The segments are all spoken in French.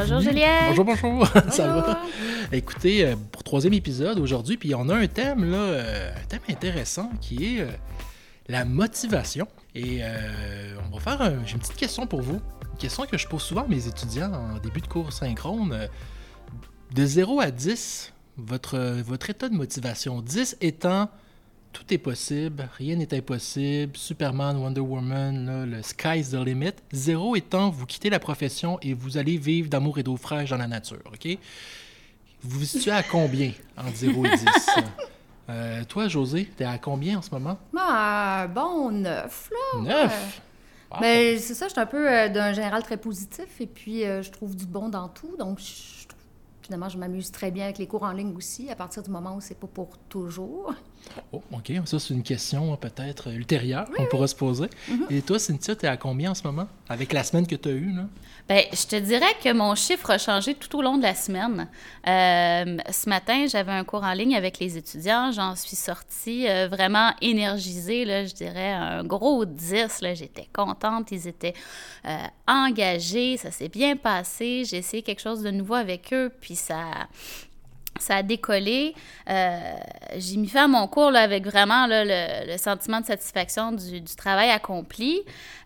Bonjour. Julien. Bonjour, bonjour. Ça va? Écoutez, euh, pour troisième épisode aujourd'hui, puis on a un thème là, euh, un thème intéressant qui est euh, la motivation. Et euh, on va faire un- j'ai une petite question pour vous. Une question que je pose souvent à mes étudiants en début de cours synchrone. Euh, De 0 à 10, votre, votre état de motivation? 10 étant tout est possible, rien n'est impossible, Superman, Wonder Woman, là, le sky's the limit. Zéro étant, vous quittez la profession et vous allez vivre d'amour et d'eau fraîche dans la nature, OK? Vous vous situez à combien entre 0 et 10? Euh, toi, José, t'es à combien en ce moment? Ah, bon neuf, là. 9! Mais c'est ça, je suis un peu euh, d'un général très positif et puis euh, je trouve du bon dans tout. Donc, je, finalement, je m'amuse très bien avec les cours en ligne aussi, à partir du moment où c'est pas pour toujours. Oh, OK, ça c'est une question peut-être ultérieure qu'on pourra se poser. Et toi, Cynthia, t'es à combien en ce moment? Avec la semaine que tu as eue, là? Ben, je te dirais que mon chiffre a changé tout au long de la semaine. Euh, ce matin, j'avais un cours en ligne avec les étudiants. J'en suis sortie euh, vraiment énergisée, là, je dirais un gros 10. là. J'étais contente, ils étaient euh, engagés, ça s'est bien passé. J'ai essayé quelque chose de nouveau avec eux, puis ça, ça a décollé. Euh, j'ai mis fin à mon cours avec vraiment le, sentiment de satisfaction du, travail accompli.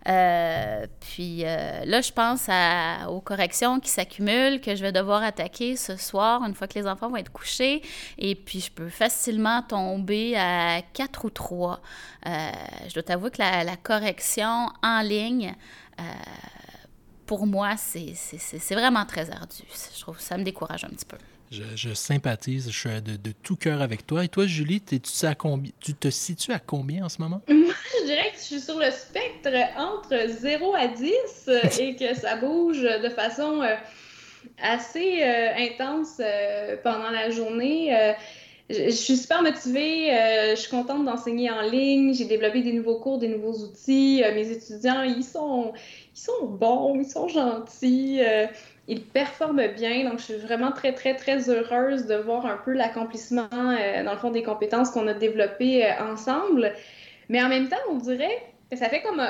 Euh, puis euh, là, je pense aux corrections qui s'accumulent, que je vais devoir attaquer ce soir, une fois que les enfants vont être couchés. Et puis, je peux facilement tomber à 4 ou 3. Euh, je dois t'avouer que la, la correction en ligne, pour moi, c'est vraiment très ardu. Je trouve ça me décourage un petit peu. Je, sympathise, je suis de, tout cœur avec toi. Et toi, Julie, tu, à tu te situes à combien en ce moment? Je dirais que je suis sur le spectre entre 0 à 10 euh, et que ça bouge de façon euh, assez euh, intense pendant la journée. Je, je suis super motivée, je suis contente d'enseigner en ligne, j'ai développé des nouveaux cours, des nouveaux outils. Mes étudiants, ils sont, ils sont bons, ils sont gentils, ils performent bien. Donc, je suis vraiment très, très, très heureuse de voir un peu l'accomplissement, euh, dans le fond, des compétences qu'on a développées euh, ensemble. Mais en même temps, on dirait que ça fait comme euh,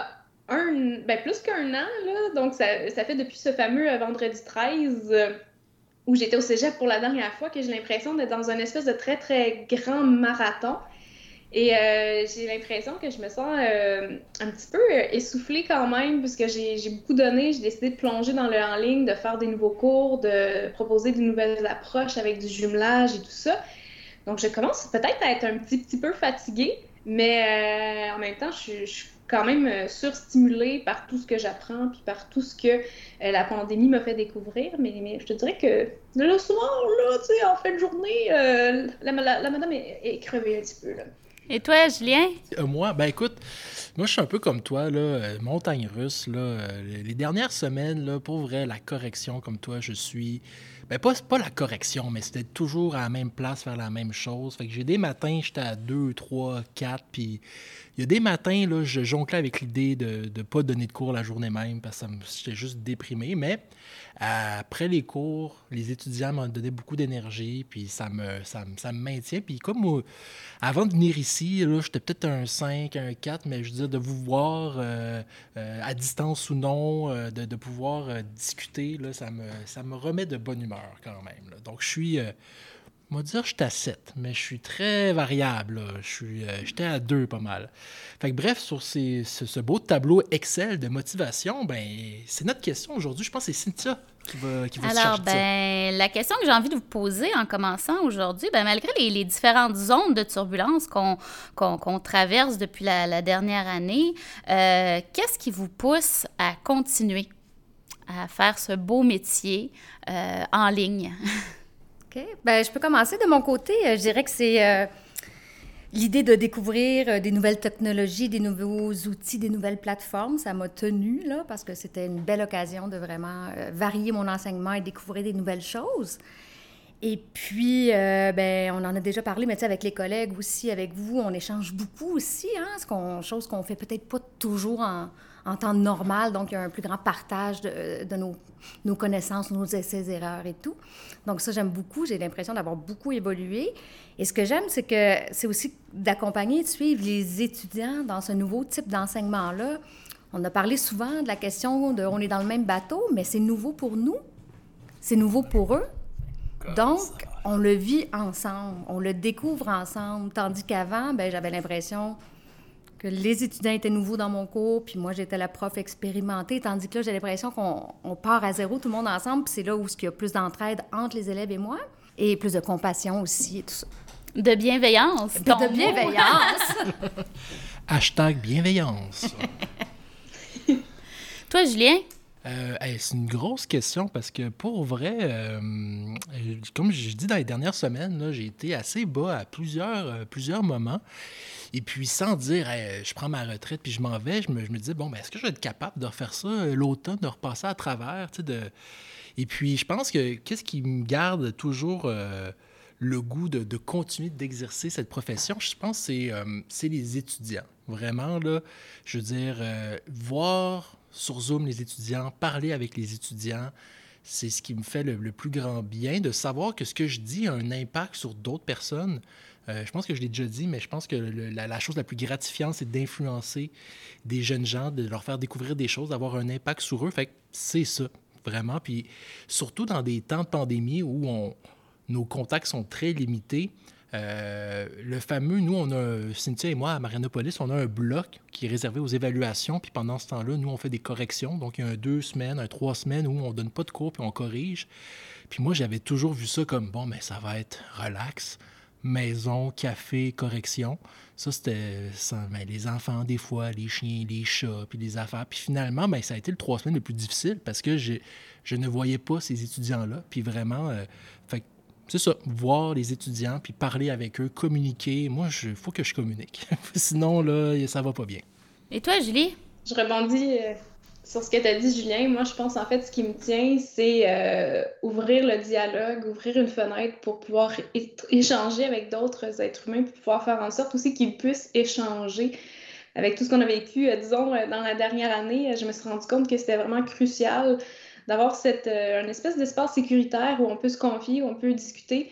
un, ben plus qu'un an, là. Donc, ça, ça fait depuis ce fameux vendredi 13 euh, où j'étais au cégep pour la dernière fois que j'ai l'impression d'être dans un espèce de très, très grand marathon. Et euh, j'ai l'impression que je me sens euh, un petit peu euh, essoufflée quand même, puisque j'ai j'ai beaucoup donné. J'ai décidé de plonger dans le en ligne, de faire des nouveaux cours, de proposer des nouvelles approches avec du jumelage et tout ça. Donc, je commence peut-être à être un petit, petit peu fatiguée, mais en même temps, je, suis- quand même surstimulée par tout ce que j'apprends, puis par tout ce que la pandémie m'a fait découvrir. Mais, je te dirais que le soir, là, tu en fin de journée, la madame est, est crevée un petit peu, là. Et toi, Julien? Euh, moi, ben écoute, moi je suis un peu comme toi, là, euh, montagne russe, là, euh, les- dernières semaines, là, pour vrai, la correction comme toi, je suis, ben pas, pas la correction, mais c'était toujours à la même place, faire la même chose. Fait que j'ai des matins, j'étais à 2, 3, 4, puis il y a des matins, là, je jonglais avec l'idée de ne pas donner de cours la journée même, parce que j'étais juste déprimé, mais après les cours, les étudiants m'ont donné beaucoup d'énergie, puis ça me, ça, ça me maintient. Puis comme avant de venir ici, j'étais peut-être un 5, un 4, mais je veux dire, de vous voir euh, euh, à distance ou non, euh, de, pouvoir discuter, là, ça, me, ça me remet de bonne humeur quand même. Donc, je suis, on va dire, je suis à 7, mais je suis très variable. là. Je suis, euh, j'étais à 2 pas mal. Fait que bref, sur ces- ce, ce beau tableau Excel de motivation, ben, c'est notre question aujourd'hui. Je pense que c'est Cynthia qui va, qui va se Alors, charger de ça. ben, la question que j'ai envie de vous poser en commençant aujourd'hui, ben, malgré les, les différentes zones de turbulence qu'on qu'on- qu'on traverse depuis la, la dernière année, euh, qu'est-ce qui vous pousse à continuer à faire ce beau métier euh, en ligne? Ben, je peux commencer de mon côté. Euh, Je dirais que c'est euh, l'idée de découvrir euh, des nouvelles technologies, des nouveaux outils, des nouvelles plateformes. Ça m'a tenue, là, parce que c'était une belle occasion de vraiment varier mon enseignement et découvrir des nouvelles choses. Et puis, ben, on en a déjà parlé, mais avec les collègues aussi, avec vous, on échange beaucoup aussi, hein, qu'on, chose qu'on fait peut-être pas toujours en, en temps normal. Donc, il y a un plus grand partage de, de nos, nos connaissances, nos essais, erreurs et tout. Donc, ça, j'aime beaucoup. J'ai l'impression d'avoir beaucoup évolué. Et ce que j'aime, c'est que c'est aussi d'accompagner, de suivre les étudiants dans ce nouveau type d'enseignement-là. On a parlé souvent de la question de on est dans le même bateau, mais c'est nouveau pour nous, c'est nouveau pour eux. Donc, on le vit ensemble, on le découvre ensemble, tandis qu'avant, ben, j'avais l'impression que les étudiants étaient nouveaux dans mon cours, puis moi, j'étais la prof expérimentée, tandis que là, j'ai l'impression qu'on part à zéro, tout le monde ensemble, puis c'est là où il y a plus d'entraide entre les élèves et moi, et plus de compassion aussi, et tout ça. De bienveillance. De, bienveillance. Hashtag bienveillance. Toi, Julien? Euh, c'est une grosse question parce que pour vrai, euh, comme je dis dans les dernières semaines, j'ai été assez bas à plusieurs, euh, plusieurs moments. Et puis sans dire je prends ma retraite puis je m'en vais, je me, je disais bon, ben, est-ce que je vais être capable de refaire ça l'automne, de repasser à travers? De... Et puis je pense que qu'est-ce qui me garde toujours le goût de, continuer d'exercer cette profession, je pense c'est les étudiants. Vraiment, là, je veux dire, voir sur Zoom les étudiants, parler avec les étudiants. C'est ce qui me fait le, plus grand bien, de savoir que ce que je dis a un impact sur d'autres personnes. Euh, je pense que je l'ai déjà dit, mais je pense que la, chose la plus gratifiante, c'est d'influencer des jeunes gens, de leur faire découvrir des choses, d'avoir un impact sur eux. Fait c'est ça, vraiment. Puis surtout dans des temps de pandémie où nos contacts sont très limités, euh, le fameux, nous, on a, Cynthia et moi, à Marianopolis, on a un bloc qui est réservé aux évaluations. Puis pendant ce temps-là, nous, on fait des corrections. Donc, il y a un deux semaines, un trois semaines où on donne pas de cours puis on corrige. Puis moi, j'avais toujours vu ça comme, bon, mais ça va être relax, maison, café, correction. Ça, c'était ben, les enfants, des fois, les chiens, les chats, puis les affaires. Puis finalement, ben, ça a été le trois semaines le plus difficile parce que je ne voyais pas ces étudiants-là. Puis vraiment, euh, fait c'est ça, voir les étudiants, puis parler avec eux, communiquer. Moi, il faut que je communique. Sinon, là, ça va pas bien. Et toi, Julie? Je rebondis euh, sur ce que tu as dit, Julien. Moi, je pense, en fait, ce qui me tient, c'est euh, ouvrir le dialogue, ouvrir une fenêtre pour pouvoir échanger avec d'autres êtres humains, pour pouvoir faire en sorte aussi qu'ils puissent échanger avec tout ce qu'on a vécu. Euh, disons, dans la dernière année, je me suis rendu compte que c'était vraiment crucial d'avoir cette euh, un espèce d'espace sécuritaire où on peut se confier, où on peut discuter.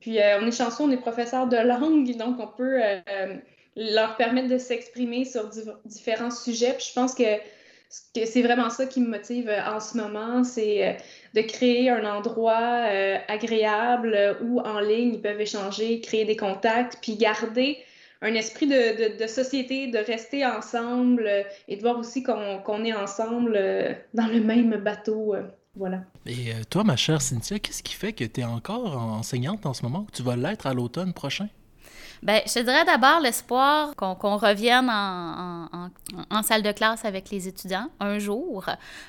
Puis euh, on est chanceux, on est professeur de langue, donc on peut euh, leur permettre de s'exprimer sur différents sujets. Puis je pense que c'est vraiment ça qui me motive en ce moment, c'est de créer un endroit agréable où en ligne ils peuvent échanger, créer des contacts, puis garder un esprit de, de, société, de rester ensemble euh, et de voir aussi qu'on est ensemble euh, dans le même bateau. Euh, voilà. Et toi, ma chère Cynthia, qu'est-ce qui fait que tu es encore enseignante en ce moment ou que tu vas l'être à l'automne prochain? Bien, je te dirais d'abord l'espoir qu'on revienne en, salle de classe avec les étudiants un jour.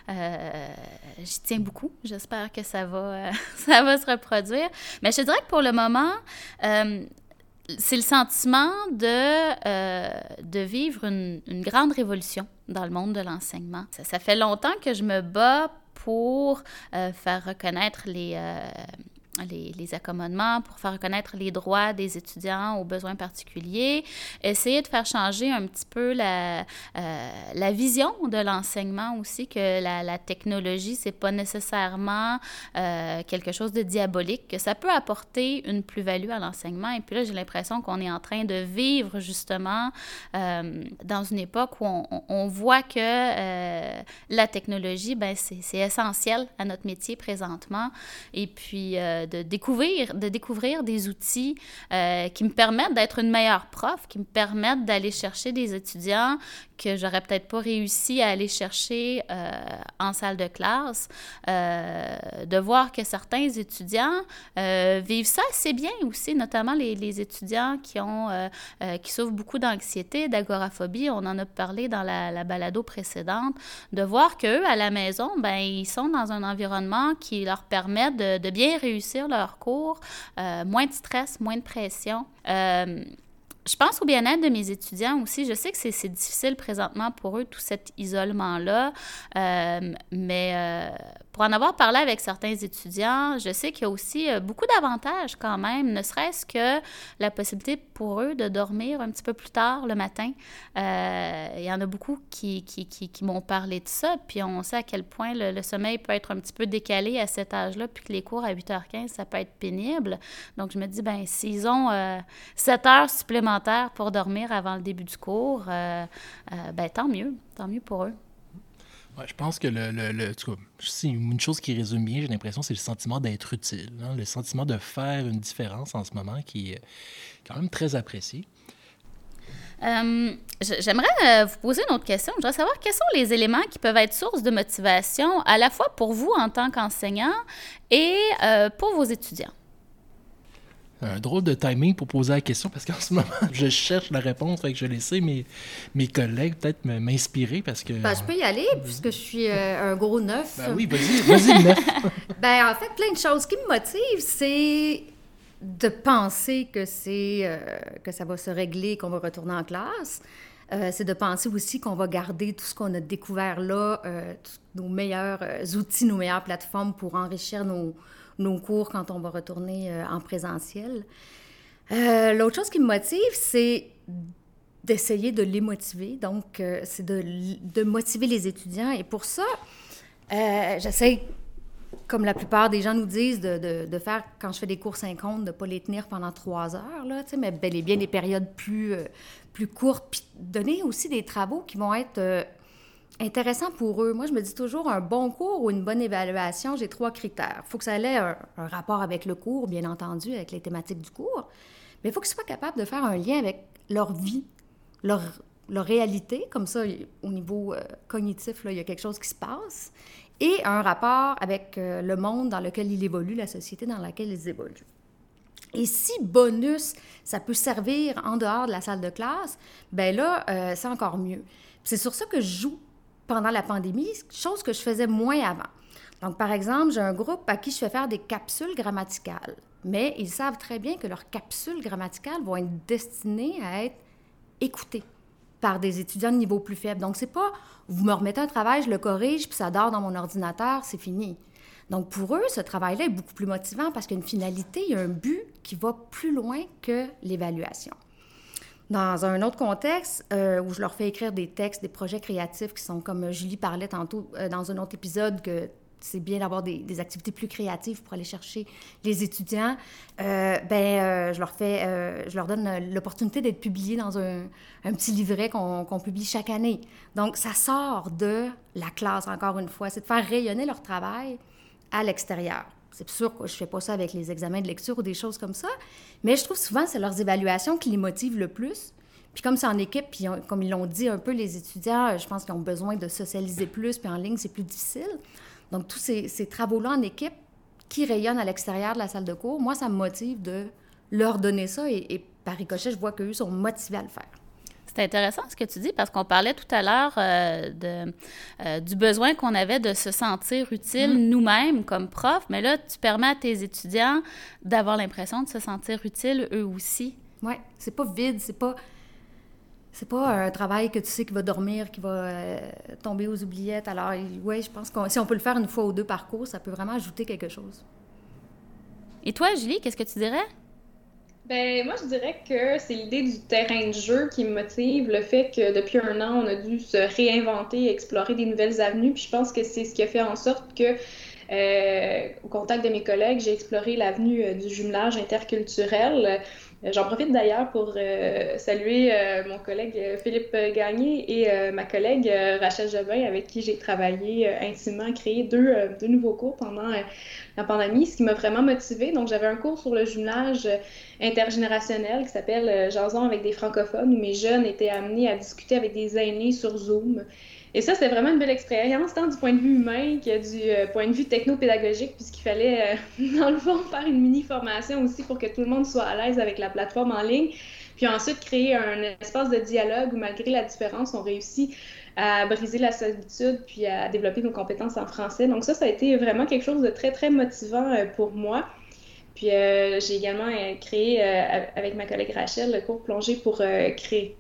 J'y tiens beaucoup. J'espère que ça va, ça va se reproduire. Mais je te dirais que pour le moment, c'est le sentiment de, euh, de vivre une, grande révolution dans le monde de l'enseignement. Ça, fait longtemps que je me bats pour euh, faire reconnaître les, euh, les, accommodements, pour faire reconnaître les droits des étudiants aux besoins particuliers, essayer de faire changer un petit peu la, euh, la vision de l'enseignement aussi, que la, la technologie, c'est pas nécessairement euh, quelque chose de diabolique, que ça peut apporter une plus-value à l'enseignement. Et puis là, j'ai l'impression qu'on est en train de vivre justement euh, dans une époque où on, on voit que la technologie, ben, c'est essentiel à notre métier présentement. Et puis, de, découvrir, de découvrir des outils euh, qui me permettent d'être une meilleure prof, qui me permettent d'aller chercher des étudiants que j'aurais peut-être pas réussi à aller chercher euh, en salle de classe, euh, de voir que certains étudiants vivent ça assez bien aussi, notamment les, les étudiants qui ont qui souffrent beaucoup d'anxiété, d'agoraphobie. On en a parlé dans la, la balado précédente, de voir qu'eux, à la maison, ben ils sont dans un environnement qui leur permet de bien réussir leur cours, euh, moins de stress, moins de pression. Euh, je pense au bien-être de mes étudiants aussi. Je sais que c'est difficile présentement pour eux, tout cet isolement-là, euh, mais pour en avoir parlé avec certains étudiants, je sais qu'il y a aussi euh, beaucoup d'avantages quand même, ne serait-ce que la possibilité pour eux de dormir un petit peu plus tard le matin. Euh, il y en a beaucoup qui, m'ont parlé de ça, puis on sait à quel point le, sommeil peut être un petit peu décalé à cet âge-là, puis que les cours à 8h15, ça peut être pénible. Donc je me dis, ben s'ils ont euh, 7 heures supplémentaires pour dormir avant le début du cours, euh, ben tant mieux, tant mieux pour eux. Je pense que le, le, le c'est une chose qui résume bien, j'ai l'impression, c'est le sentiment d'être utile, hein, le sentiment de faire une différence en ce moment qui est quand même très apprécié. Euh, j'aimerais euh, vous poser une autre question. Je voudrais savoir quels sont les éléments qui peuvent être source de motivation à la fois pour vous en tant qu'enseignant et euh, pour vos étudiants? Un drôle de timing pour poser la question parce qu'en ce moment, je cherche la réponse, fait que je laisser mes, mes collègues peut-être m'inspirer parce que. Ben, je peux y aller puisque je suis un gros neuf. Ben oui, vas-y, vas-y, neuf. ben, en fait, plein de choses. Ce qui me motive, c'est de penser que c'est euh, que ça va se régler, qu'on va retourner en classe. Euh, c'est de penser aussi qu'on va garder tout ce qu'on a découvert là, euh, nos meilleurs outils, nos meilleures plateformes pour enrichir nos, nos cours quand on va retourner en présentiel. L'autre chose qui me motive, c'est d'essayer de les motiver. Donc, c'est de, motiver les étudiants. Et pour ça, j'essaie comme la plupart des gens nous disent, de, faire, quand je fais des cours synchrones, de ne pas les tenir pendant trois heures, là, mais bel et bien des périodes plus, euh, plus courtes, puis donner aussi des travaux qui vont être intéressants pour eux. Moi, je me dis toujours, un bon cours ou une bonne évaluation, j'ai trois critères. Il faut que ça ait un, rapport avec le cours, bien entendu, avec les thématiques du cours, mais il faut qu'ils soient capables de faire un lien avec leur vie, leur, réalité, comme ça, au niveau euh, cognitif, il y a quelque chose qui se passe et un rapport avec euh, le monde dans lequel il évolue, la société dans laquelle ils évoluent. Et si bonus, ça peut servir en dehors de la salle de classe, ben là, euh, c'est encore mieux. C'est sur ça que je joue pendant la pandémie, chose que je faisais moins avant. Donc, par exemple, j'ai un groupe à qui je fais faire des capsules grammaticales, mais ils savent très bien que leurs capsules grammaticales vont être destinées à être écoutées par des étudiants de niveau plus faible. Donc, c'est pas vous me remettez un travail, je le corrige, puis ça dort dans mon ordinateur, c'est fini. Donc, pour eux, ce travail-là est beaucoup plus motivant parce qu'il y a une finalité, il y a un but qui va plus loin que l'évaluation. Dans un autre contexte, euh, où je leur fais écrire des textes, des projets créatifs qui sont, comme Julie parlait tantôt euh, dans un autre épisode, que c'est bien d'avoir des, activités plus créatives pour aller chercher les étudiants, euh, ben, euh, je leur fais, euh, je leur donne l'opportunité d'être publiés dans un, petit livret qu'on publie chaque année. Donc, ça sort de la classe, encore une fois, c'est de faire rayonner leur travail à l'extérieur. C'est sûr que je fais pas ça avec les examens de lecture ou des choses comme ça, mais je trouve souvent c'est leurs évaluations qui les motivent le plus. Puis comme c'est en équipe, puis comme ils l'ont dit un peu, les étudiants, je pense qu'ils ont besoin de socialiser plus, puis en ligne, c'est plus difficile. Donc, tous ces, travaux-là en équipe qui rayonnent à l'extérieur de la salle de cours, moi, ça me motive de leur donner ça et, par ricochet, je vois qu'eux sont motivés à le faire. C'est intéressant ce que tu dis parce qu'on parlait tout à l'heure euh, de, euh, du besoin qu'on avait de se sentir utile mm-hmm. nous-mêmes comme prof, mais là, tu permets à tes étudiants d'avoir l'impression de se sentir utile eux aussi. Oui, c'est pas vide, c'est pas c'est pas un travail que tu sais qui va dormir, qui va euh, tomber aux oubliettes. Alors, oui, je pense que si on peut le faire une fois ou deux par cours, ça peut vraiment ajouter quelque chose. Et toi, Julie, qu'est-ce que tu dirais? Ben, moi, je dirais que c'est l'idée du terrain de jeu qui me motive, le fait que depuis un an, on a dû se réinventer, explorer des nouvelles avenues. Puis je pense que c'est ce qui a fait en sorte que euh, au contact de mes collègues, j'ai exploré l'avenue euh, du jumelage interculturel. Euh, j'en profite d'ailleurs pour euh, saluer euh, mon collègue Philippe Gagné et ma collègue Rachel Jobin, avec qui j'ai travaillé intimement, créé deux, deux, nouveaux cours pendant la pandémie, ce qui m'a vraiment motivée. Donc, j'avais un cours sur le jumelage intergénérationnel qui s'appelle Jason avec des francophones, où mes jeunes étaient amenés à discuter avec des aînés sur Zoom. Et ça, c'était vraiment une belle expérience, tant du point de vue humain que du euh, point de vue techno-pédagogique, puisqu'il fallait, euh, dans le fond, faire une mini-formation aussi pour que tout le monde soit à l'aise avec la plateforme en ligne. Puis ensuite, créer un espace de dialogue où, malgré la différence, on réussit à briser la solitude puis à développer nos compétences en français. Donc ça, ça a été vraiment quelque chose de très, très motivant euh, pour moi. Puis j'ai également créé, avec ma collègue Rachel, le cours plongé pour créer,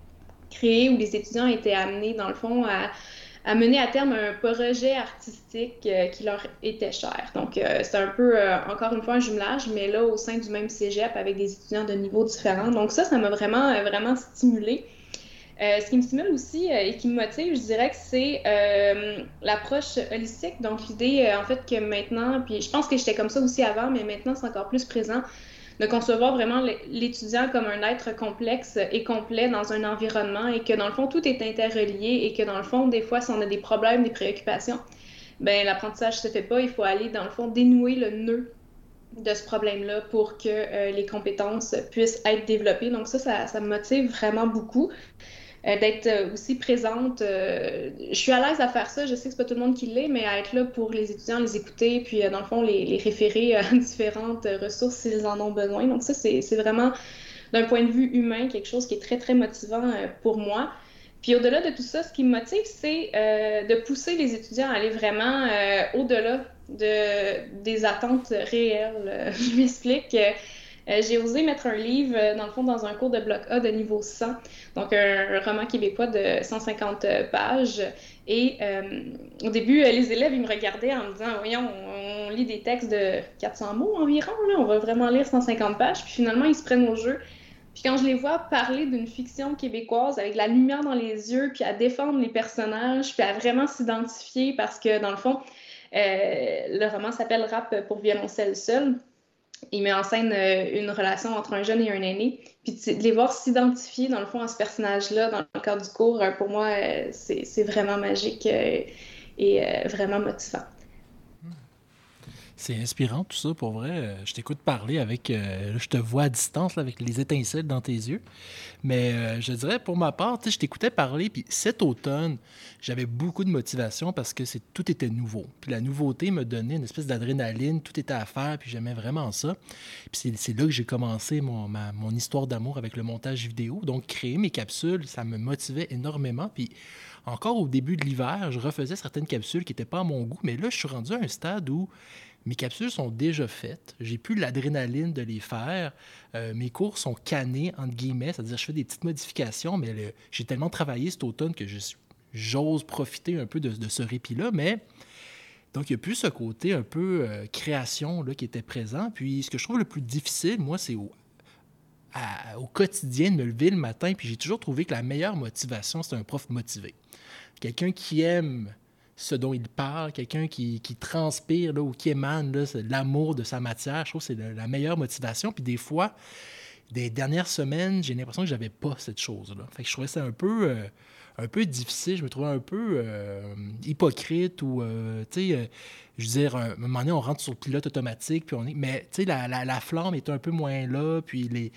créer où les étudiants étaient amenés, dans le fond, à à mener à terme un projet artistique euh, qui leur était cher. Donc, euh, c'est un peu, euh, encore une fois, un jumelage, mais là, au sein du même cégep avec des étudiants de niveaux différents. Donc, ça, ça m'a vraiment, vraiment stimulé. ce qui me stimule aussi et qui me motive, je dirais que c'est l'approche holistique. Donc, l'idée, en fait, que maintenant, puis je pense que j'étais comme ça aussi avant, mais maintenant, c'est encore plus présent de concevoir vraiment l'étudiant comme un être complexe et complet dans un environnement et que dans le fond, tout est interrelié et que dans le fond, des fois, si on a des problèmes, des préoccupations, ben l'apprentissage se fait pas. Il faut aller, dans le fond, dénouer le nœud de ce problème-là pour que euh, les compétences puissent être développées. Donc ça, ça, ça me motive vraiment beaucoup. Euh, d'être euh, aussi présente. je suis à l'aise à faire ça. Je sais que c'est pas tout le monde qui l'est, mais à être là pour les étudiants, les écouter, puis dans le fond, les, les référer à différentes ressources s'ils en ont besoin. Donc ça, c'est vraiment, d'un point de vue humain, quelque chose qui est très, très motivant pour moi. Puis au-delà de tout ça, ce qui me motive, c'est de pousser les étudiants à aller vraiment au-delà de, des attentes réelles. Je m'explique. Euh, j'ai osé mettre un livre, euh, dans le fond, dans un cours de bloc A de niveau 100, donc un, roman québécois de 150 pages. Et euh, au début, les élèves, ils me regardaient en me disant, voyons, on, lit des textes de 400 mots environ, là, on va vraiment lire 150 pages. Puis finalement, ils se prennent au jeu. Puis quand je les vois parler d'une fiction québécoise avec la lumière dans les yeux, puis à défendre les personnages, puis à vraiment s'identifier, parce que dans le fond, euh, le roman s'appelle Rap pour violoncelle seul. Il met en scène euh, une relation entre un jeune et un aîné. Puis de les voir s'identifier, dans le fond, à ce personnage-là, dans le cadre du cours, euh, pour moi, c'est vraiment magique et vraiment motivant. C'est inspirant tout ça, pour vrai. Euh, je t'écoute parler avec. Euh, je te vois à distance avec les étincelles dans tes yeux. Mais euh, je dirais, pour ma part, je t'écoutais parler. Puis cet automne, j'avais beaucoup de motivation parce que c'est tout était nouveau. Puis la nouveauté me donnait une espèce d'adrénaline. Tout était à faire. Puis j'aimais vraiment ça. Puis c'est là que j'ai commencé mon, mon histoire d'amour avec le montage vidéo. Donc, créer mes capsules, ça me motivait énormément. Puis encore au début de l'hiver, je refaisais certaines capsules qui n'étaient pas à mon goût. Mais là, je suis rendu à un stade où mes capsules sont déjà faites. J'ai plus l'adrénaline de les faire. Euh, mes cours sont canés, entre guillemets, c'est-à-dire je fais des petites modifications, mais j'ai tellement travaillé cet automne que j'ose profiter un peu de, ce répit-là. Mais donc, il n'y a plus ce côté un peu euh, création là, qui était présent. Puis, ce que je trouve le plus difficile, moi, c'est au, au quotidien de me lever le matin. Puis, j'ai toujours trouvé que la meilleure motivation, c'est un prof motivé. Quelqu'un qui aime ce dont il parle, quelqu'un qui, transpire ou qui émane l'amour de sa matière. Je trouve que c'est la meilleure motivation. Puis des fois, des dernières semaines, j'ai l'impression que j'avais pas cette chose-là. Fait que je trouvais ça un peu, euh, un peu difficile. Je me trouvais un peu euh, hypocrite ou, euh, tu sais, je veux dire, à un moment donné, on rentre sur le pilote automatique, puis on est... Mais, tu sais, la, la, flamme est un peu moins là, puis les,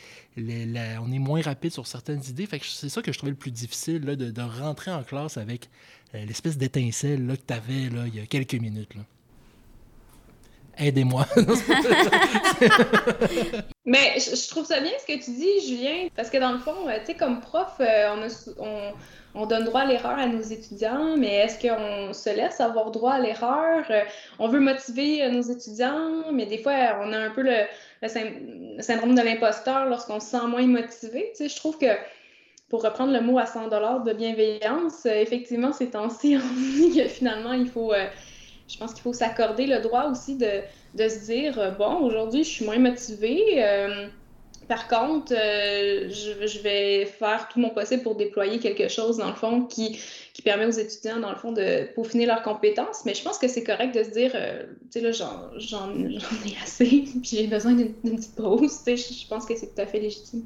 on est moins rapide sur certaines idées. Fait que c'est ça que je trouvais le plus difficile, là, de, rentrer en classe avec l'espèce d'étincelle que tu avais là, il y a quelques minutes. Là. Aidez-moi. Mais je, trouve ça bien ce que tu dis, Julien, parce que dans le fond, euh, tu sais, comme prof, euh, on, on, donne droit à l'erreur à nos étudiants, mais est-ce qu'on se laisse avoir droit à l'erreur? On veut motiver nos étudiants, mais des fois, on a un peu le, le syndrome de l'imposteur lorsqu'on se sent moins motivé. Tu sais, je trouve que pour reprendre le mot à 100 de bienveillance, euh, effectivement, ces temps-ci, que finalement, il faut, euh, je pense qu'il faut s'accorder le droit aussi de, de se dire, euh, bon, aujourd'hui, je suis moins motivée. par contre, je, je, vais faire tout mon possible pour déployer quelque chose, dans le fond, qui, qui permet aux étudiants, dans le fond, de peaufiner leurs compétences. Mais je pense que c'est correct de se dire, tu sais, là, j'en ai assez, puis j'ai besoin d'une petite pause. Tu sais, je pense que c'est tout à fait légitime.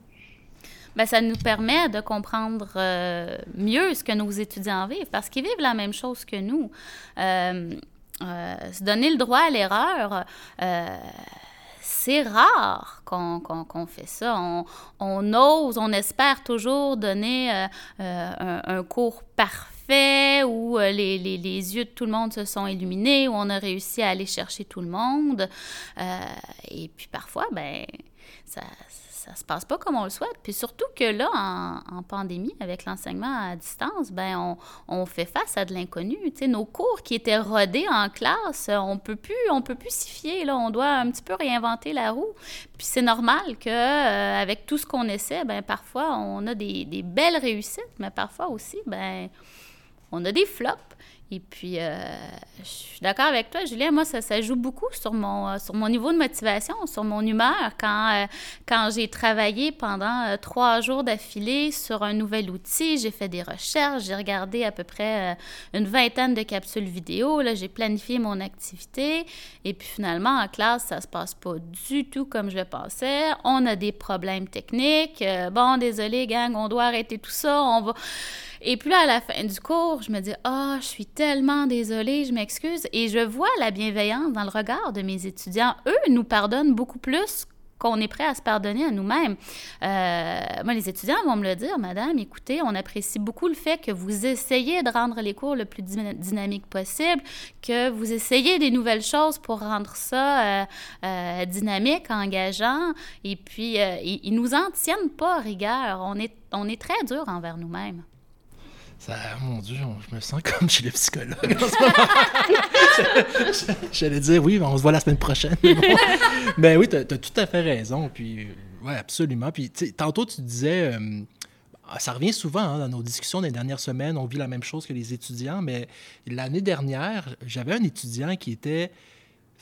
Bien, ça nous permet de comprendre euh, mieux ce que nos étudiants vivent parce qu'ils vivent la même chose que nous. Euh, euh, se donner le droit à l'erreur, c'est rare qu'on fait ça. On, on, ose, on espère toujours donner un, cours parfait où les, les, les, yeux de tout le monde se sont illuminés, où on a réussi à aller chercher tout le monde. et puis parfois, ben ça, ça se passe pas comme on le souhaite. Puis surtout que là, en, pandémie, avec l'enseignement à distance, ben on, fait face à de l'inconnu. Nos cours qui étaient rodés en classe, on peut plus, on peut plus s'y fier. Là, on doit un petit peu réinventer la roue. Puis c'est normal que euh, avec tout ce qu'on essaie, ben parfois on a des, des, belles réussites, mais parfois aussi, ben on a des flops. Et puis, euh, je suis d'accord avec toi, Julien. Moi, ça, joue beaucoup sur mon, euh, sur mon niveau de motivation, sur mon humeur. Quand, euh, quand j'ai travaillé pendant trois jours d'affilée sur un nouvel outil, j'ai fait des recherches, j'ai regardé à peu près une vingtaine de capsules vidéo. Là, j'ai planifié mon activité. Et puis, finalement, en classe, ça se passe pas du tout comme je le pensais. On a des problèmes techniques. bon, désolé, gang, on doit arrêter tout ça. On va... Et puis là, à la fin du cours, je me dis Ah, je suis tellement désolée, je m'excuse. Et je vois la bienveillance dans le regard de mes étudiants. Eux nous pardonnent beaucoup plus qu'on est prêt à se pardonner à nous-mêmes. Euh, moi, les étudiants vont me le dire, Madame, écoutez, on apprécie beaucoup le fait que vous essayez de rendre les cours le plus dynamique possible, que vous essayez des nouvelles choses pour rendre ça euh, euh, dynamique, engageant, et puis ils, ils nous en tiennent pas rigueur. On est, on est très dur envers nous-mêmes. Ça, mon Dieu, je me sens comme chez le psychologue en ce moment. J'allais dire, oui, on se voit la semaine prochaine. Mais, ben oui, tu as, tout à fait raison. Puis, ouais, absolument. Puis, tantôt, tu disais, euh, ça revient souvent hein, dans nos discussions des dernières semaines. On vit la même chose que les étudiants. Mais l'année dernière, j'avais un étudiant qui était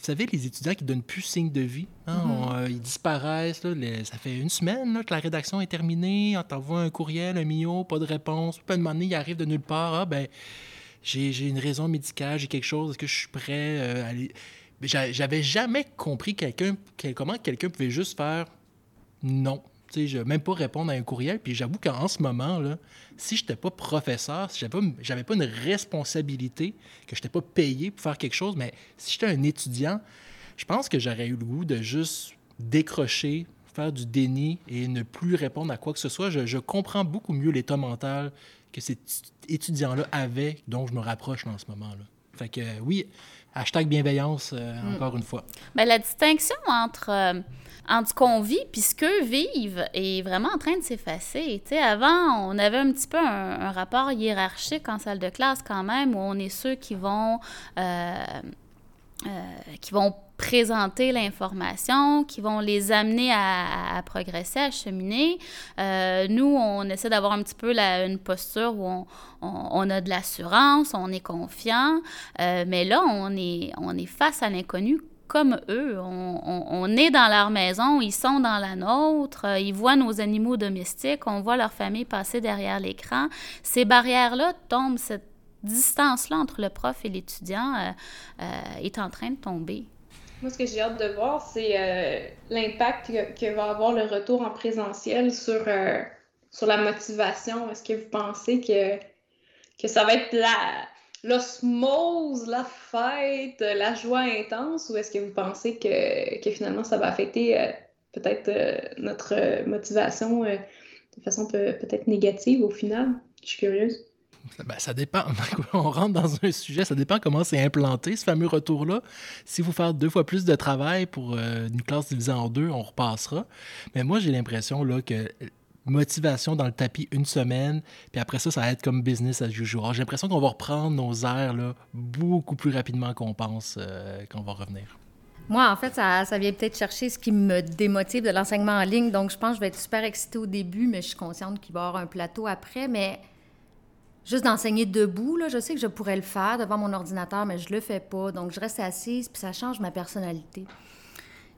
vous savez, les étudiants qui donnent plus signe de vie, hein, mm-hmm. euh, ils disparaissent. ça fait une semaine que la rédaction est terminée. On t'envoie un courriel, un mio, pas de réponse. Un moment donné, ils arrivent de nulle part. Ah, ben, j'ai une raison médicale, j'ai quelque chose. Est-ce que je suis prêt euh, à aller? J'avais jamais compris quelqu'un, comment quelqu'un pouvait juste faire non. Je même pas répondre à un courriel. Puis j'avoue qu'en ce moment, là, si je n'étais pas professeur, si je n'avais pas, une responsabilité, que je n'étais pas payé pour faire quelque chose, mais si j'étais un étudiant, je pense que j'aurais eu le goût de juste décrocher, faire du déni et ne plus répondre à quoi que ce soit. Je, comprends beaucoup mieux l'état mental que cet étudiant-là avait, dont je me rapproche en ce moment-là. Fait que oui, hashtag bienveillance, euh, mm. encore une fois. Bien, la distinction entre... Euh, entre ce qu'on vit puis ce qu'eux vivent est vraiment en train de s'effacer. Tu sais, avant, on avait un petit peu un, rapport hiérarchique en salle de classe quand même, où on est ceux qui vont, euh, euh, qui vont présenter l'information, qui vont les amener à, progresser, à cheminer. Euh, nous, on essaie d'avoir un petit peu la, une posture où on, on, a de l'assurance, on est confiant, mais là, on est, on est face à l'inconnu comme eux. On, est dans leur maison, ils sont dans la nôtre, euh, ils voient nos animaux domestiques, on voit leur famille passer derrière l'écran. Ces barrières-là tombent, cette distance-là entre le prof et l'étudiant euh, euh, est en train de tomber. Moi, ce que j'ai hâte de voir, c'est l'impact que, va avoir le retour en présentiel sur, sur la motivation. Est-ce que vous pensez que, que ça va être la l'osmose, la fête, la joie intense, ou est-ce que vous pensez que, finalement ça va affecter euh, peut-être euh, notre motivation euh, de façon peut-être négative au final? Je suis curieuse. Ben, ça dépend. On rentre dans un sujet, ça dépend comment c'est implanté, ce fameux retour-là. Si vous faites deux fois plus de travail pour une classe divisée en deux, on repassera. Mais moi, j'ai l'impression là, que motivation dans le tapis une semaine, puis après ça, ça va être comme business as usual. J'ai l'impression qu'on va reprendre nos airs là, beaucoup plus rapidement qu'on pense euh, qu'on va revenir. Moi, en fait, ça, ça vient peut-être chercher ce qui me démotive de l'enseignement en ligne. Donc, je pense que je vais être super excitée au début, mais je suis consciente qu'il va y avoir un plateau après. Mais juste d'enseigner debout, là, je sais que je pourrais le faire devant mon ordinateur, mais je le fais pas. Donc, je reste assise, puis ça change ma personnalité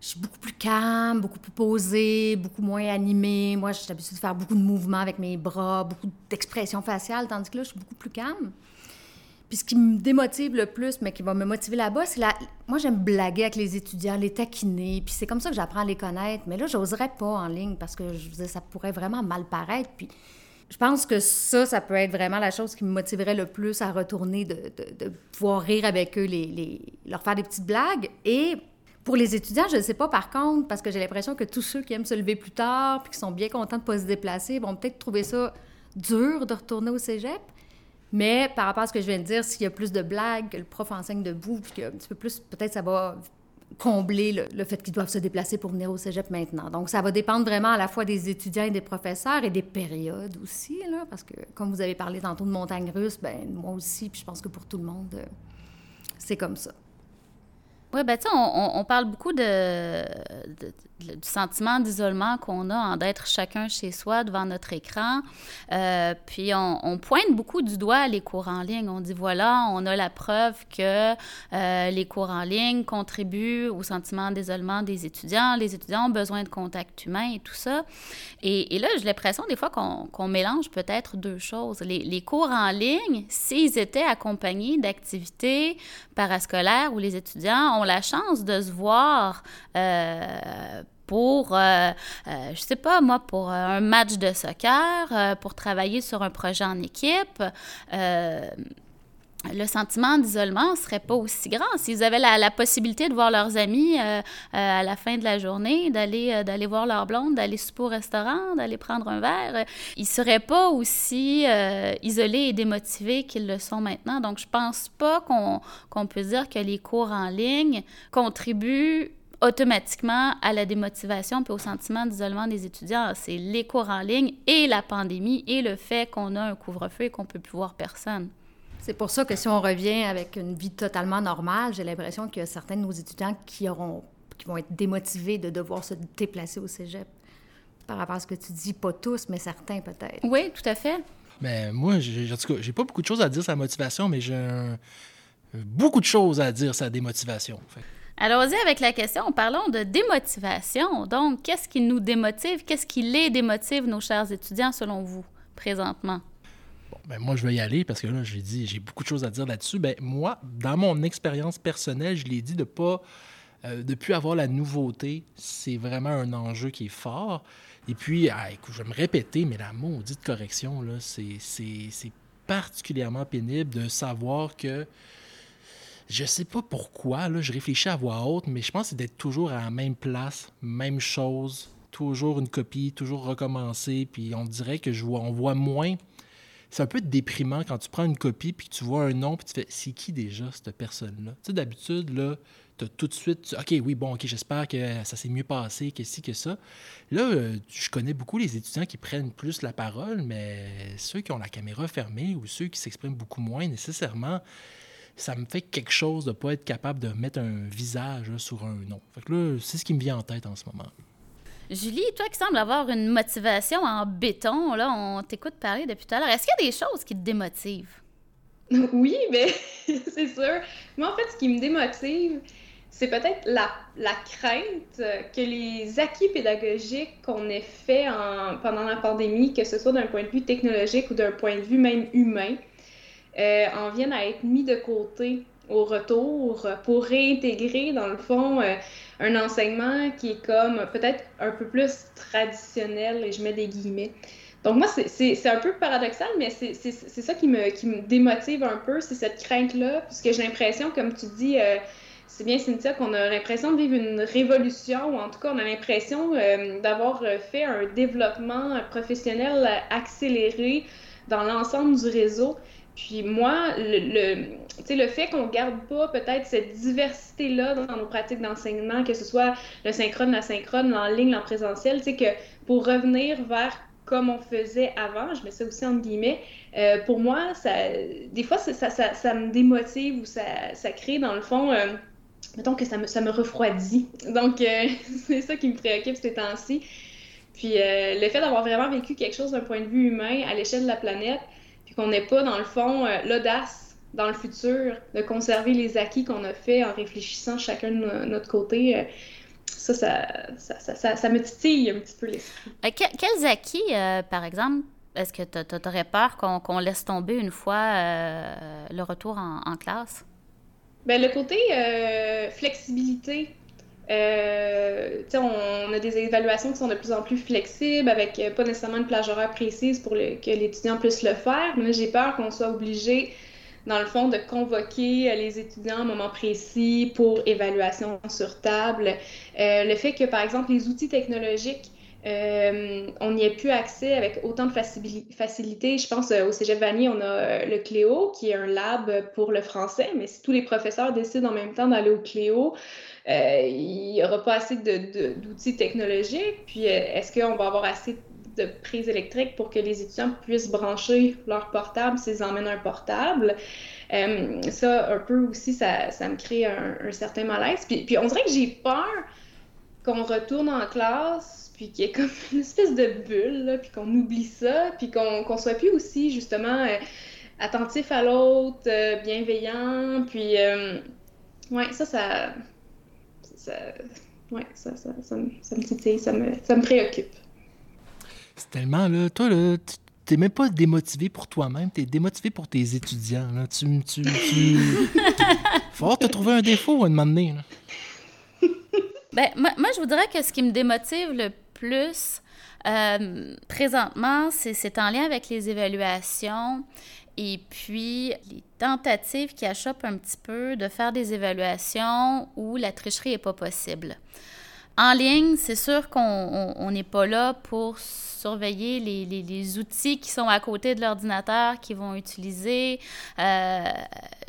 je suis beaucoup plus calme, beaucoup plus posée, beaucoup moins animée. Moi, je suis habituée de faire beaucoup de mouvements avec mes bras, beaucoup d'expressions faciales, tandis que là, je suis beaucoup plus calme. Puis ce qui me démotive le plus, mais qui va me motiver là-bas, c'est la... Moi, j'aime blaguer avec les étudiants, les taquiner, puis c'est comme ça que j'apprends à les connaître. Mais là, j'oserais pas en ligne parce que je disais, ça pourrait vraiment mal paraître. Puis je pense que ça, ça peut être vraiment la chose qui me motiverait le plus à retourner, de, de, de pouvoir rire avec eux, les, les, leur faire des petites blagues. Et pour les étudiants, je ne sais pas par contre, parce que j'ai l'impression que tous ceux qui aiment se lever plus tard puis qui sont bien contents de ne pas se déplacer vont peut-être trouver ça dur de retourner au cégep. Mais par rapport à ce que je viens de dire, s'il y a plus de blagues, que le prof enseigne debout, puis un petit peu plus, peut-être ça va combler le, fait qu'ils doivent se déplacer pour venir au cégep maintenant. Donc, ça va dépendre vraiment à la fois des étudiants et des professeurs et des périodes aussi, là, parce que comme vous avez parlé tantôt de montagne russe, ben moi aussi, puis je pense que pour tout le monde, euh, c'est comme ça. Oui, ben tu sais, on, parle beaucoup de, du sentiment d'isolement qu'on a en d'être chacun chez soi devant notre écran. Euh, puis on, pointe beaucoup du doigt les cours en ligne. On dit voilà, on a la preuve que euh, les cours en ligne contribuent au sentiment d'isolement des étudiants. Les étudiants ont besoin de contact humain et tout ça. Et, là, j'ai l'impression des fois qu'on mélange peut-être deux choses. Les, cours en ligne, s'ils étaient accompagnés d'activités parascolaires où les étudiants ont la chance de se voir euh, pour, euh, euh, je sais pas moi, pour un match de soccer, pour travailler sur un projet en équipe le sentiment d'isolement serait pas aussi grand. S'ils avaient la, possibilité de voir leurs amis euh, euh, à la fin de la journée, d'aller euh, d'aller voir leur blonde, d'aller souper au restaurant, d'aller prendre un verre, ils seraient pas aussi isolés et démotivés qu'ils le sont maintenant. Donc, je pense pas qu'on qu'on peut dire que les cours en ligne contribuent automatiquement à la démotivation puis au sentiment d'isolement des étudiants. C'est les cours en ligne et la pandémie et le fait qu'on a un couvre-feu et qu'on peut plus voir personne. C'est pour ça que si on revient avec une vie totalement normale, j'ai l'impression qu'il y a certains de nos étudiants qui, auront, qui vont être démotivés de devoir se déplacer au cégep. Par rapport à ce que tu dis, pas tous, mais certains peut-être. Oui, tout à fait. Mais moi, j'ai, en tout cas, j'ai pas beaucoup de choses à dire sur la motivation, mais j'ai beaucoup de choses à dire sur la démotivation. Allons-y avec la question. Parlons de démotivation. Donc, qu'est-ce qui nous démotive? Qu'est-ce qui les démotive, nos chers étudiants, selon vous, présentement? ben moi, je vais y aller parce que là, j'ai dit, j'ai beaucoup de choses à dire là-dessus. Ben, moi, dans mon expérience personnelle, je l'ai dit de pas. Euh, plus avoir la nouveauté, c'est vraiment un enjeu qui est fort. Et puis, ah, écoute, je vais me répéter, mais la maudite correction, c'est particulièrement pénible de savoir que je sais pas pourquoi, là, je réfléchis à voix haute, mais je pense que c'est d'être toujours à la même place, même chose, toujours une copie, toujours recommencer, puis on dirait que je vois, on voit moins c'est un peu déprimant quand tu prends une copie puis tu vois un nom puis tu fais c'est qui déjà cette personne-là? Tu sais, d'habitude, là, as tout de suite OK, oui, bon, OK, j'espère que ça s'est mieux passé, que ci, que ça. Là, euh, je connais beaucoup les étudiants qui prennent plus la parole, mais ceux qui ont la caméra fermée ou ceux qui s'expriment beaucoup moins nécessairement, ça me fait quelque chose de ne pas être capable de mettre un visage sur un nom. Fait que là, c'est ce qui me vient en tête en ce moment. Julie, toi qui sembles avoir une motivation en béton, là, on t'écoute parler depuis tout à l'heure. Est-ce qu'il y a des choses qui te démotivent? Oui, mais c'est sûr. Moi, en fait, ce qui me démotive, c'est peut-être la, crainte que les acquis pédagogiques qu'on ait fait pendant la pandémie, que ce soit d'un point de vue technologique ou d'un point de vue même humain, euh, en viennent à être mis de côté au retour pour réintégrer, dans le fond, euh, un enseignement qui est comme peut-être un peu plus traditionnel, et je mets des guillemets. Donc moi, c'est un peu paradoxal, mais c'est ça qui me, qui me démotive un peu, c'est cette crainte-là, puisque j'ai l'impression, comme tu dis, euh, c'est bien Cynthia, qu'on a l'impression de vivre une révolution, ou en tout cas, on a l'impression euh, d'avoir fait un développement professionnel accéléré dans l'ensemble du réseau. Puis moi, le, le fait qu'on garde pas peut-être cette diversité-là dans nos pratiques d'enseignement, que ce soit le synchrone, l'asynchrone, en ligne, en présentiel, c'est que pour revenir vers comme on faisait avant, je mets ça aussi entre guillemets, euh, pour moi, ça, des fois, ça, ça, ça, me démotive ou ça, ça crée, dans le fond, euh, mettons que ça me, ça me refroidit. Donc, euh, c'est ça qui me préoccupe ces temps-ci. Puis, le fait d'avoir vraiment vécu quelque chose d'un point de vue humain à l'échelle de la planète, qu'on n'ait pas, dans le fond, euh, l'audace dans le futur de conserver les acquis qu'on a fait en réfléchissant chacun de notre côté. Euh, ça ça, ça, me titille un petit peu l'esprit. Euh, quels acquis, par exemple, est-ce que tu aurais peur qu'on laisse tomber une fois le retour en, classe? Bien, le côté flexibilité euh, on a des évaluations qui sont de plus en plus flexibles, avec euh, pas nécessairement une plage horaire précise pour que l'étudiant puisse le faire. Mais j'ai peur qu'on soit obligé, dans le fond, de convoquer euh, les étudiants à un moment précis pour évaluation sur table. le fait que, par exemple, les outils technologiques on n'y a plus accès avec autant de facilité. Je pense au Cégep Vanier, on a le Cléo, qui est un lab pour le français, mais si tous les professeurs décident en même temps d'aller au Cléo, euh, il n'y aura pas assez d'outils technologiques. Puis, euh, est-ce qu'on va avoir assez de prises électriques pour que les étudiants puissent brancher leur portable s'ils emmènent un portable? Euh, ça, un peu aussi, ça, me crée un, certain malaise. Puis, puis on dirait que j'ai peur qu'on retourne en classe, puis qu'il y ait comme une espèce de bulle, puis qu'on oublie ça, puis qu'on qu soit plus aussi, justement, euh, attentif à l'autre, euh, bienveillant, puis... Euh, ouais, ça, ça... ça ouais, ça, ça, ça, me, ça me titille, ça me, ça me préoccupe. C'est tellement, là, toi, là, t'es même pas démotivé pour toi-même, t'es démotivé pour tes étudiants. Là. Tu, tu, tu... Faut te trouver un défaut à un moment donné. Là. Ben, moi, moi, je voudrais que ce qui me démotive le plus euh, présentement, c'est en lien avec les évaluations et puis les tentatives qui achoppent un petit peu de faire des évaluations où la tricherie n'est pas possible. En ligne, c'est sûr qu'on n'est pas là pour surveiller les, outils qui sont à côté de l'ordinateur qu'ils vont utiliser. Euh,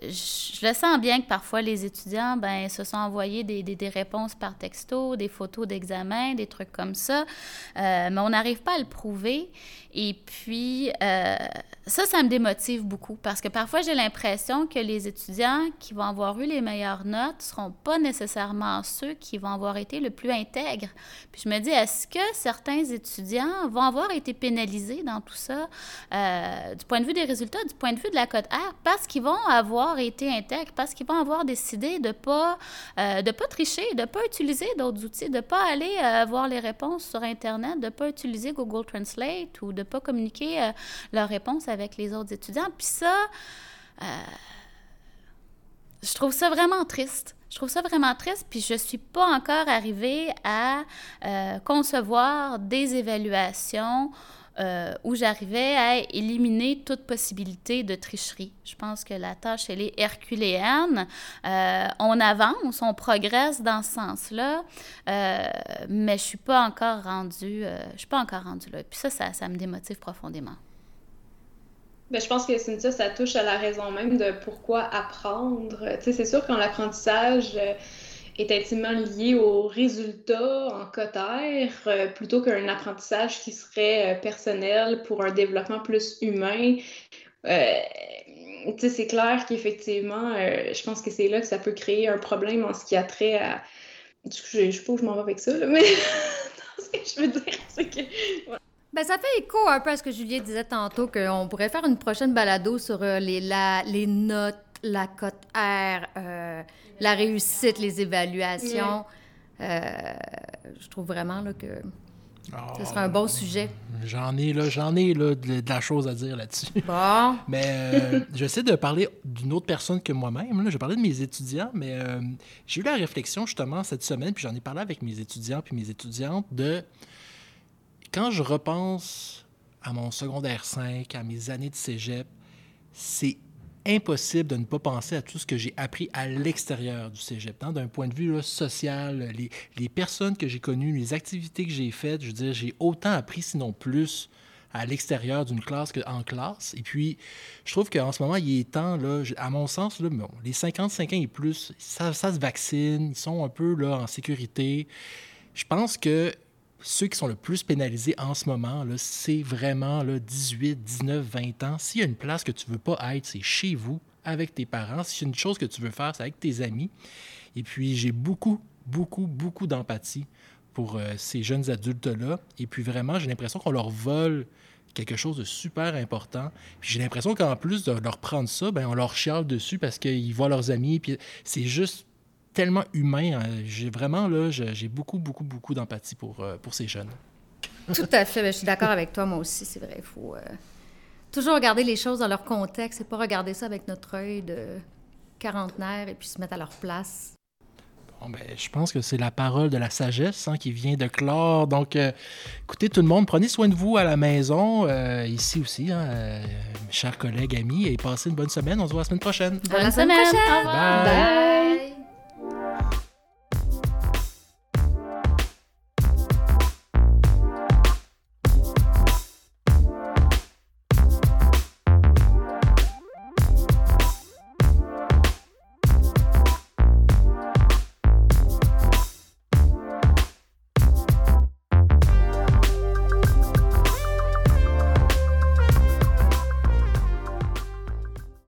je, le sens bien que parfois les étudiants ben, se sont envoyés des, des, réponses par texto, des photos d'examen, des trucs comme ça, euh, mais on n'arrive pas à le prouver. Et puis, euh, ça, ça me démotive beaucoup parce que parfois j'ai l'impression que les étudiants qui vont avoir eu les meilleures notes ne seront pas nécessairement ceux qui vont avoir été le plus intègres. Puis je me dis, est-ce que certains étudiants vont avoir été pénalisés dans tout ça euh, du point de vue des résultats, du point de vue de la cote R, parce qu'ils vont avoir été intègres, parce qu'ils vont avoir décidé de ne pas, euh, pas tricher, de ne pas utiliser d'autres outils, de ne pas aller euh, voir les réponses sur Internet, de ne pas utiliser Google Translate ou de ne pas communiquer euh, leurs réponses avec les autres étudiants. Puis ça, je trouve ça vraiment triste. Je trouve ça vraiment triste, puis je ne suis pas encore arrivée à concevoir des évaluations euh, où j'arrivais à éliminer toute possibilité de tricherie. Je pense que la tâche, elle est herculéenne. Euh, on avance, on progresse dans ce sens-là, euh, mais je suis pas encore rendue, je suis pas encore rendue là. Puis ça, ça, me démotive profondément. Ben, je pense que Cynthia, ça touche à la raison même de pourquoi apprendre. Tu sais, c'est sûr qu'en l'apprentissage est intimement lié aux résultats en cotère euh, plutôt qu'un apprentissage qui serait euh, personnel pour un développement plus humain. Euh, c'est clair qu'effectivement, je pense que c'est là que ça peut créer un problème en ce qui a trait à. Je ne sais pas où je m'en vais avec ça, mais ce que je veux dire, c'est que. Ben, ça fait écho un peu à ce que Julien disait tantôt, qu'on pourrait faire une prochaine balado sur euh, les notes, la cote R, euh, la réussite, les évaluations. Euh, je trouve vraiment là, que oh, ce serait un bon sujet. J'en ai, là, j'en ai là, de, de, la chose à dire là-dessus. Bon. mais euh, j'essaie de parler d'une autre personne que moi-même. Là. Je parlais de mes étudiants, mais euh, j'ai eu la réflexion justement cette semaine, puis j'en ai parlé avec mes étudiants puis mes étudiantes de quand je repense à mon secondaire 5, à mes années de cégep, c'est impossible de ne pas penser à tout ce que j'ai appris à l'extérieur du cégep. D'un point de vue social, les, les, personnes que j'ai connues, les activités que j'ai faites, je veux dire, j'ai autant appris, sinon plus, à l'extérieur d'une classe qu'en classe. Et puis, je trouve qu'en ce moment, il est temps, là, à mon sens, là, bon, les 55 ans et plus, ça, ça se vaccine, ils sont un peu là, en sécurité. Je pense que ceux qui sont le plus pénalisés en ce moment, c'est vraiment là, 18, 19, 20 ans. S'il y a une place que tu veux pas être, c'est chez vous, avec tes parents. Si a une chose que tu veux faire, c'est avec tes amis. Et puis, j'ai beaucoup, beaucoup, beaucoup d'empathie pour euh, ces jeunes adultes-là. Et puis, vraiment, j'ai l'impression qu'on leur vole quelque chose de super important. J'ai l'impression qu'en plus de leur prendre ça, ben on leur chiale dessus parce qu'ils voient leurs amis. Puis c'est juste tellement humain. J'ai vraiment, là, j'ai beaucoup, beaucoup, beaucoup d'empathie pour, euh, pour ces jeunes. Tout à fait. Je suis d'accord avec toi, moi aussi, c'est vrai. Il faut euh, toujours regarder les choses dans leur contexte et pas regarder ça avec notre œil de quarantenaire et puis se mettre à leur place. Bon, ben, je pense que c'est la parole de la sagesse hein, qui vient de clore. Donc, euh, écoutez, tout le monde, prenez soin de vous à la maison, euh, ici aussi, hein, euh, chers collègues, amis, et passez une bonne semaine. On se voit la semaine prochaine. Bonne, bonne semaine. Prochaine. Bye. Bye.